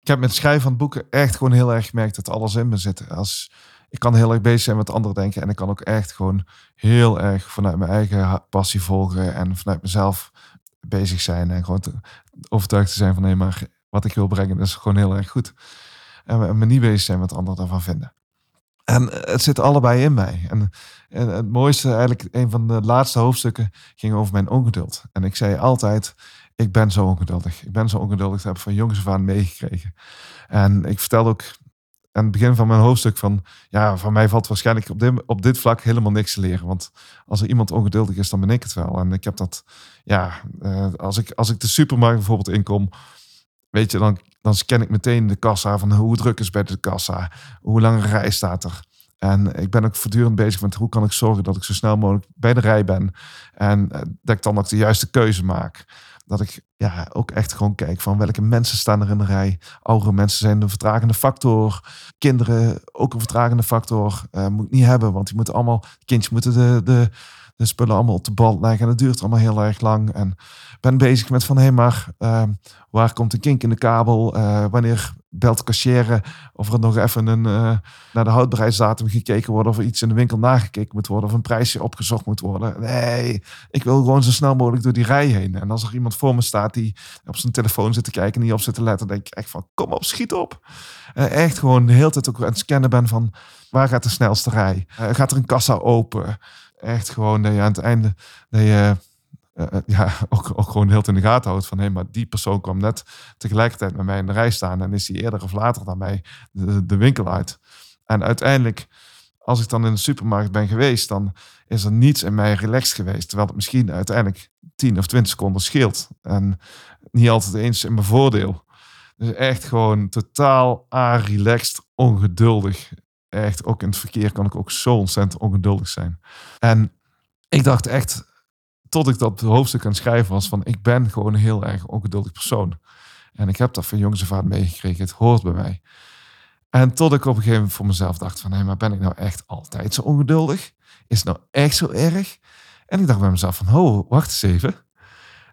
Ik heb met het schrijven van boeken echt gewoon heel erg gemerkt dat alles in me zit. Als, ik kan heel erg bezig zijn met anderen denken en ik kan ook echt gewoon heel erg vanuit mijn eigen passie volgen en vanuit mezelf bezig zijn en gewoon te, overtuigd te zijn van nee, maar wat ik wil brengen is gewoon heel erg goed. En me niet bezig zijn met anderen daarvan vinden. En het zit allebei in mij. En, en, het mooiste, eigenlijk een van de laatste hoofdstukken, ging over mijn ongeduld. En ik zei altijd, ik ben zo ongeduldig. Ik ben zo ongeduldig, dat heb ik van jongs af aan meegekregen. En ik vertelde ook aan het begin van mijn hoofdstuk van, ja, van mij valt waarschijnlijk op dit, op dit vlak helemaal niks te leren. Want als er iemand ongeduldig is, dan ben ik het wel. En ik heb dat, ja, uh, als, ik, als ik de supermarkt bijvoorbeeld inkom, weet je, dan, dan scan ik meteen de kassa van hoe druk is bij de kassa, hoe lange rij staat er. En ik ben ook voortdurend bezig met hoe kan ik zorgen dat ik zo snel mogelijk bij de rij ben. En eh, dat ik dan ook de juiste keuze maak. Dat ik ja, ook echt gewoon kijk van welke mensen staan er in de rij. Oudere mensen zijn een vertragende factor. Kinderen ook een vertragende factor. Uh, moet ik niet hebben, want die moeten allemaal, kindjes moeten de, de, de spullen allemaal op de band leggen. En dat duurt allemaal heel erg lang. En ben bezig met van, hé hey, maar uh, waar komt een kink in de kabel? Uh, wanneer belt de cashier of er nog even een, uh, naar de houdbaarheidsdatum gekeken wordt, of er iets in de winkel nagekeken moet worden, of een prijsje opgezocht moet worden. Nee, ik wil gewoon zo snel mogelijk door die rij heen. En als er iemand voor me staat die op zijn telefoon zit te kijken en niet op zit te letten, denk ik echt van, kom op, schiet op. echt gewoon de hele tijd ook aan het scannen ben van, waar gaat de snelste rij? gaat er een kassa open? Echt gewoon dat je aan het einde, dat je uh, ja, ook, ook gewoon heel in de gaten houdt van hé, maar die persoon kwam net tegelijkertijd met mij in de rij staan en is hij eerder of later dan mij de, de, winkel uit. En uiteindelijk, als ik dan in de supermarkt ben geweest, dan is er niets in mij relaxed geweest. Terwijl het misschien uiteindelijk 10 of 20 seconden scheelt. En niet altijd eens in mijn voordeel. Dus echt gewoon totaal a-relaxed, ongeduldig. Echt, ook in het verkeer kan ik ook zo ontzettend ongeduldig zijn. En ik dacht echt, tot ik dat hoofdstuk aan schrijven was van ik ben gewoon een heel erg ongeduldig persoon. En ik heb dat van jongs af aan meegekregen. Het hoort bij mij. En tot ik op een gegeven moment voor mezelf dacht van hé, maar ben ik nou echt altijd zo ongeduldig? Is het nou echt zo erg? En ik dacht bij mezelf van, oh, wacht eens even.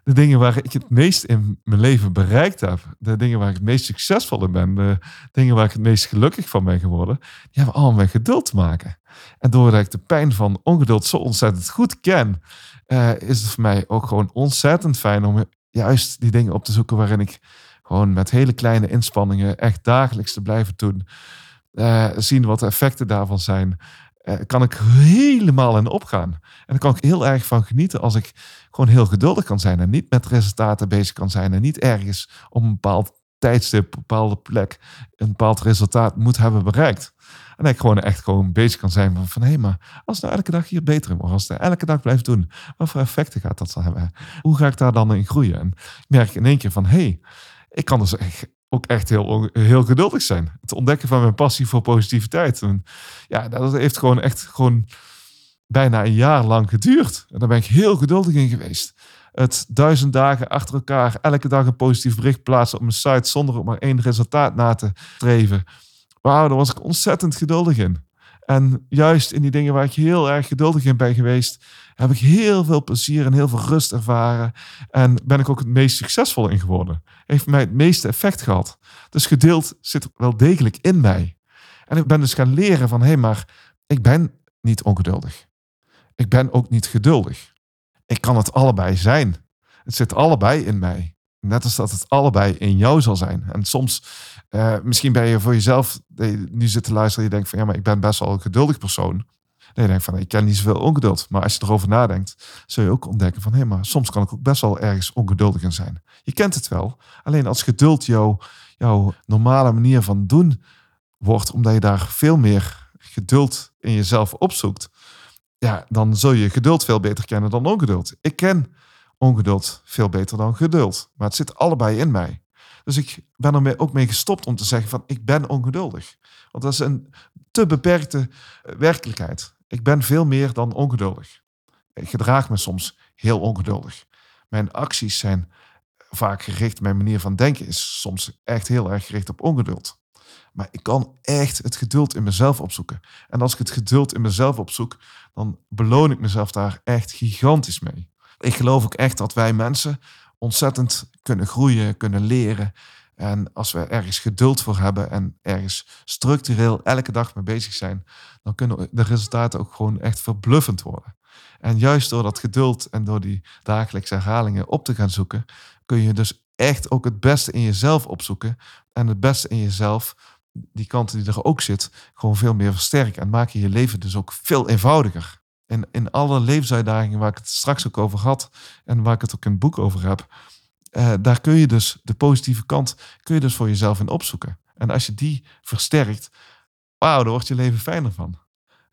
De dingen waar ik het meest in mijn leven bereikt heb, de dingen waar ik het meest succesvol in ben, de dingen waar ik het meest gelukkig van ben geworden, die hebben allemaal met geduld te maken. En doordat ik de pijn van ongeduld zo ontzettend goed ken, uh, is het voor mij ook gewoon ontzettend fijn om juist die dingen op te zoeken waarin ik gewoon met hele kleine inspanningen echt dagelijks te blijven doen. Uh, zien wat de effecten daarvan zijn. Uh, kan ik helemaal in opgaan. En dan kan ik heel erg van genieten als ik gewoon heel geduldig kan zijn en niet met resultaten bezig kan zijn en niet ergens op een bepaald tijdstip, een bepaalde plek, een bepaald resultaat moet hebben bereikt. En ik gewoon echt gewoon bezig kan zijn van, van hé, maar als nou elke dag hier beter in wordt, als ik elke dag blijf doen, wat voor effecten gaat dat dan hebben? Hoe ga ik daar dan in groeien? En ik merk in één keer van, hé, ik kan dus echt, ook echt heel, heel geduldig zijn. Het ontdekken van mijn passie voor positiviteit. Ja, dat heeft gewoon echt gewoon bijna een jaar lang geduurd. En daar ben ik heel geduldig in geweest. Het duizend dagen achter elkaar, elke dag een positief bericht plaatsen op mijn site zonder ook maar één resultaat na te streven. Wauw, daar was ik ontzettend geduldig in. En juist in die dingen waar ik heel erg geduldig in ben geweest, heb ik heel veel plezier en heel veel rust ervaren. En ben ik ook het meest succesvol in geworden. Heeft mij het meeste effect gehad. Dus geduld zit wel degelijk in mij. En ik ben dus gaan leren van, hé, hey, maar ik ben niet ongeduldig. Ik ben ook niet geduldig. Ik kan het allebei zijn. Het zit allebei in mij. Net als dat het allebei in jou zal zijn. En soms, uh, misschien ben je voor jezelf, nu zit te luisteren, je denkt van ja, maar ik ben best wel een geduldig persoon. Nee, je denkt van ik ken niet zoveel ongeduld. Maar als je erover nadenkt, zul je ook ontdekken van hé, maar soms kan ik ook best wel ergens ongeduldig in zijn. Je kent het wel. Alleen als geduld jouw jouw normale manier van doen wordt, omdat je daar veel meer geduld in jezelf opzoekt, ja, dan zul je geduld veel beter kennen dan ongeduld. Ik ken ongeduld veel beter dan geduld. Maar het zit allebei in mij. Dus ik ben ermee ook mee gestopt om te zeggen van ik ben ongeduldig. Want dat is een te beperkte eh, werkelijkheid. Ik ben veel meer dan ongeduldig. Ik gedraag me soms heel ongeduldig. Mijn acties zijn vaak gericht, mijn manier van denken is soms echt heel erg gericht op ongeduld. Maar ik kan echt het geduld in mezelf opzoeken. En als ik het geduld in mezelf opzoek, dan beloon ik mezelf daar echt gigantisch mee. Ik geloof ook echt dat wij mensen ontzettend kunnen groeien, kunnen leren. En als we ergens geduld voor hebben en ergens structureel elke dag mee bezig zijn, dan kunnen de resultaten ook gewoon echt verbluffend worden. En juist door dat geduld en door die dagelijkse herhalingen op te gaan zoeken, kun je dus echt ook het beste in jezelf opzoeken. En het beste in jezelf, die kanten die er ook zit, gewoon veel meer versterken. En maak je je leven dus ook veel eenvoudiger. En in alle levensuitdagingen waar ik het straks ook over had en waar ik het ook in het boek over heb, eh, daar kun je dus de positieve kant kun je dus voor jezelf in opzoeken. En als je die versterkt, wauw, dan wordt je leven fijner van.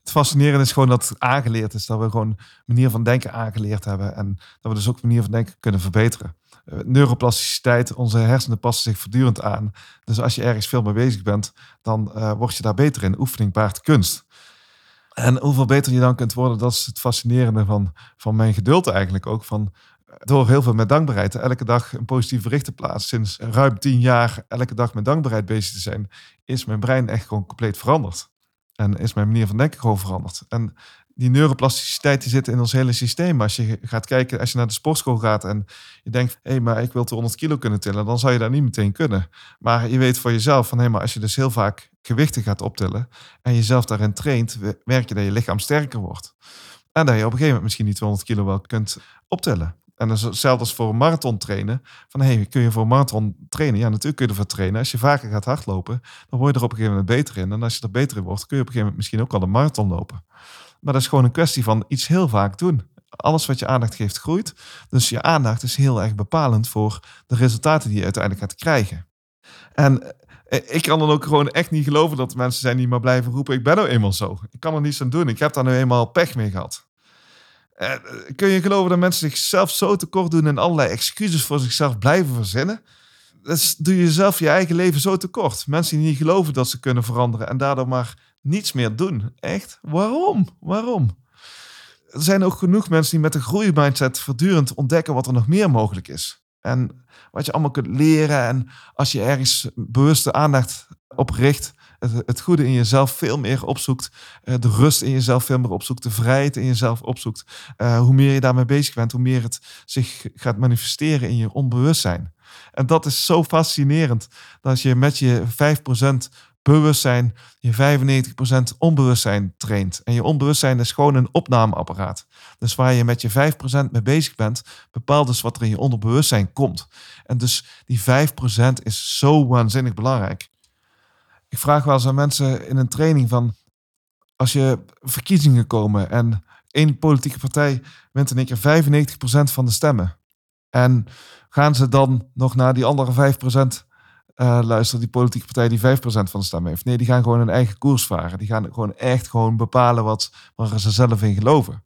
Het fascinerende is gewoon dat het aangeleerd is, dat we gewoon manier van denken aangeleerd hebben en dat we dus ook manier van denken kunnen verbeteren. Uh, neuroplasticiteit, onze hersenen passen zich voortdurend aan. Dus als je ergens veel mee bezig bent, dan uh, word je daar beter in. Oefening baart kunst. En hoeveel beter je dan kunt worden, dat is het fascinerende van, van mijn geduld eigenlijk ook. Van, door heel veel met dankbaarheid elke dag een positieve bericht te plaatsen. Sinds ruim tien jaar elke dag met dankbaarheid bezig te zijn, is mijn brein echt gewoon compleet veranderd. En is mijn manier van denken gewoon veranderd. En die neuroplasticiteit die zit in ons hele systeem. Als je gaat kijken, als je naar de sportschool gaat en je denkt, hé, hey, maar ik wil 200 kilo kunnen tillen, dan zou je dat niet meteen kunnen. Maar je weet voor jezelf van, hé, hey, maar als je dus heel vaak gewichten gaat optillen en jezelf daarin traint, merk je dat je lichaam sterker wordt. En dat je op een gegeven moment misschien die 200 kilo wel kunt optillen. En dat is hetzelfde als voor een marathon trainen. Van hey, kun je voor een marathon trainen? Ja, natuurlijk kun je ervoor trainen. Als je vaker gaat hardlopen, dan word je er op een gegeven moment beter in. En als je er beter in wordt, kun je op een gegeven moment misschien ook al een marathon lopen. Maar dat is gewoon een kwestie van iets heel vaak doen. Alles wat je aandacht geeft, groeit. Dus je aandacht is heel erg bepalend voor de resultaten die je uiteindelijk gaat krijgen. En eh, ik kan dan ook gewoon echt niet geloven dat mensen zijn die maar blijven roepen: Ik ben nou eenmaal zo. Ik kan er niets aan doen. Ik heb daar nu eenmaal pech mee gehad. Eh, kun je geloven dat mensen zichzelf zo tekort doen en allerlei excuses voor zichzelf blijven verzinnen? Dus doe je jezelf je eigen leven zo tekort. Mensen die niet geloven dat ze kunnen veranderen en daardoor maar niets meer doen. Echt? Waarom? Waarom? Er zijn ook genoeg mensen die met een groeimindset voortdurend ontdekken wat er nog meer mogelijk is. En wat je allemaal kunt leren. En als je ergens bewuste aandacht op richt, het, het, goede in jezelf veel meer opzoekt, uh, de rust in jezelf veel meer opzoekt, de vrijheid in jezelf opzoekt. Uh, hoe meer je daarmee bezig bent, hoe meer het zich gaat manifesteren in je onbewustzijn. En dat is zo fascinerend dat je met je 5% bewustzijn je 95% onbewustzijn traint. En je onbewustzijn is gewoon een opnameapparaat. Dus waar je met je 5% mee bezig bent, bepaalt dus wat er in je onderbewustzijn komt. En dus die 5% is zo waanzinnig belangrijk. Ik vraag wel eens aan mensen in een training van, als je verkiezingen komen en één politieke partij wint in één keer 95% van de stemmen. En gaan ze dan nog naar die andere 5% uh, luister, die politieke partij die 5% van de stem heeft. Nee, die gaan gewoon hun eigen koers varen. Die gaan gewoon echt gewoon bepalen wat, waar ze zelf in geloven.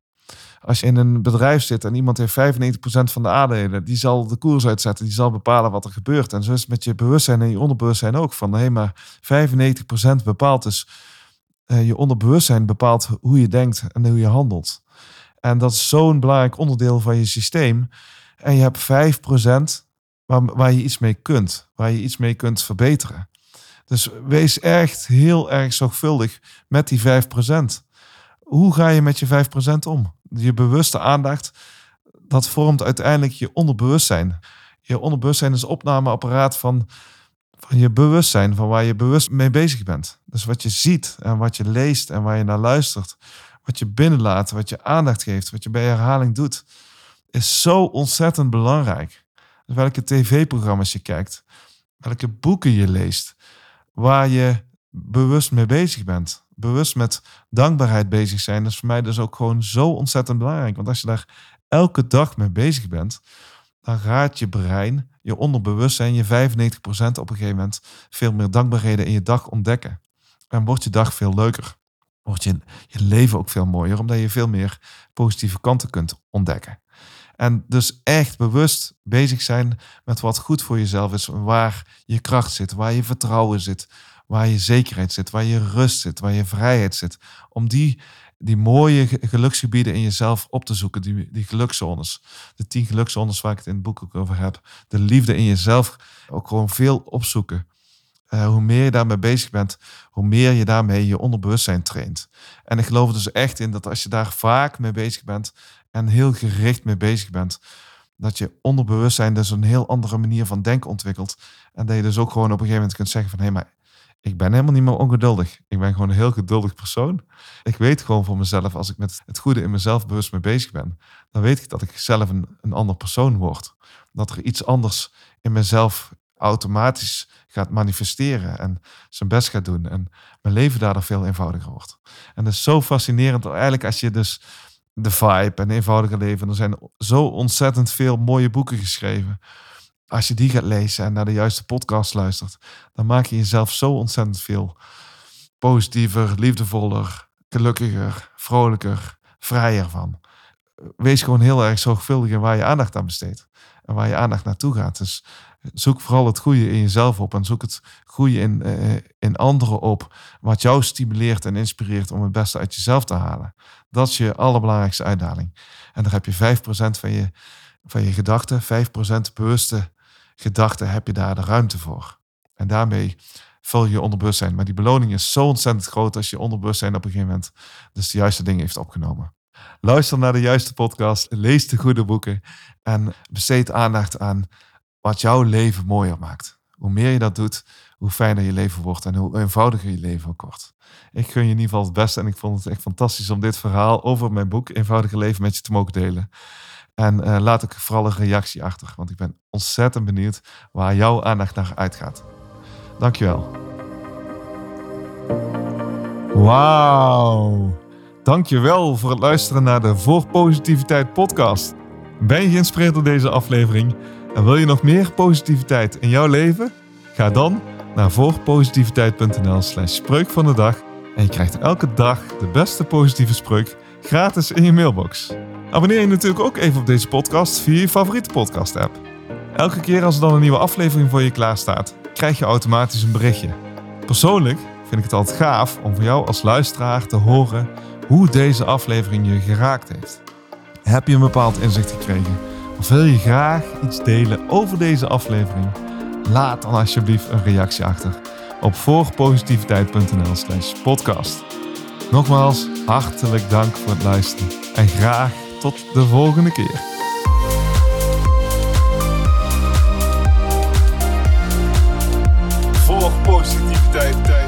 Als je in een bedrijf zit en iemand heeft 95% van de aandelen, die zal de koers uitzetten, die zal bepalen wat er gebeurt. En zo is het met je bewustzijn en je onderbewustzijn ook. Van hé, maar 95% bepaalt dus, uh, je onderbewustzijn bepaalt hoe je denkt en hoe je handelt. En dat is zo'n belangrijk onderdeel van je systeem. En je hebt 5% waar, waar je iets mee kunt, waar je iets mee kunt verbeteren. Dus wees echt heel erg zorgvuldig met die 5%. Hoe ga je met je 5% om? Je bewuste aandacht, dat vormt uiteindelijk je onderbewustzijn. Je onderbewustzijn is opnameapparaat van, van je bewustzijn, van waar je bewust mee bezig bent. Dus wat je ziet en wat je leest en waar je naar luistert, wat je binnenlaat, wat je aandacht geeft, wat je bij herhaling doet, is zo ontzettend belangrijk welke tv-programma's je kijkt, welke boeken je leest, waar je bewust mee bezig bent. Bewust met dankbaarheid bezig zijn is voor mij dus ook gewoon zo ontzettend belangrijk. Want als je daar elke dag mee bezig bent, dan gaat je brein, je onderbewustzijn, je 95% op een gegeven moment veel meer dankbaarheden in je dag ontdekken. En wordt je dag veel leuker. Wordt je, je leven ook veel mooier, omdat je veel meer positieve kanten kunt ontdekken. En dus echt bewust bezig zijn met wat goed voor jezelf is. Waar je kracht zit, waar je vertrouwen zit, waar je zekerheid zit, waar je rust zit, waar je vrijheid zit. Om die, die mooie geluksgebieden in jezelf op te zoeken, die, die gelukzones. De tien gelukzones waar ik het in het boek ook over heb. De liefde in jezelf ook gewoon veel opzoeken. Uh, hoe meer je daarmee bezig bent, hoe meer je daarmee je onderbewustzijn traint. En ik geloof dus echt in dat als je daar vaak mee bezig bent en heel gericht mee bezig bent, dat je onderbewustzijn dus een heel andere manier van denken ontwikkelt. En dat je dus ook gewoon op een gegeven moment kunt zeggen van hé, hey, maar ik ben helemaal niet meer ongeduldig. Ik ben gewoon een heel geduldig persoon. Ik weet gewoon voor mezelf, als ik met het goede in mezelf bewust mee bezig ben, dan weet ik dat ik zelf een, een ander persoon word. Dat er iets anders in mezelf automatisch gaat manifesteren en zijn best gaat doen. En mijn leven daardoor veel eenvoudiger wordt. En dat is zo fascinerend. Eigenlijk als je dus de vibe en eenvoudige leven. Er zijn zo ontzettend veel mooie boeken geschreven. Als je die gaat lezen en naar de juiste podcast luistert, dan maak je jezelf zo ontzettend veel positiever, liefdevoller, gelukkiger, vrolijker, vrijer van. Wees gewoon heel erg zorgvuldig in waar je aandacht aan besteedt en waar je aandacht naartoe gaat. Dus zoek vooral het goede in jezelf op en zoek het goede in, uh, in anderen op, wat jou stimuleert en inspireert om het beste uit jezelf te halen. Dat is je allerbelangrijkste uitdaging. En daar heb je 5% van je, van je gedachten, 5% bewuste gedachten, heb je daar de ruimte voor. En daarmee vul je onderbewustzijn. Maar die beloning is zo ontzettend groot als je onderbewustzijn op een gegeven moment dus de juiste dingen heeft opgenomen. Luister naar de juiste podcast, lees de goede boeken en besteed aandacht aan wat jouw leven mooier maakt. Hoe meer je dat doet, hoe fijner je leven wordt en hoe eenvoudiger je leven ook wordt. Ik gun je in ieder geval het beste en ik vond het echt fantastisch om dit verhaal over mijn boek Eenvoudige Leven met je te mogen delen. En uh, laat ook vooral een reactie achter, want ik ben ontzettend benieuwd waar jouw aandacht naar uitgaat. Dankjewel. Wauw. Dankjewel voor het luisteren naar de Voor Positiviteit podcast. Ben je geïnspireerd door deze aflevering? En wil je nog meer positiviteit in jouw leven? Ga dan naar voorpositiviteit.nl slash spreuk van de dag en je krijgt elke dag de beste positieve spreuk gratis in je mailbox. Abonneer je natuurlijk ook even op deze podcast via je favoriete podcast app. Elke keer als er dan een nieuwe aflevering voor je klaar staat, krijg je automatisch een berichtje. Persoonlijk vind ik het altijd gaaf om voor jou als luisteraar te horen hoe deze aflevering je geraakt heeft. Heb je een bepaald inzicht gekregen? Of wil je graag iets delen over deze aflevering? Laat dan alsjeblieft een reactie achter op voorpositiviteit.nl/slash podcast. Nogmaals, hartelijk dank voor het luisteren en graag tot de volgende keer. Voor positiviteit.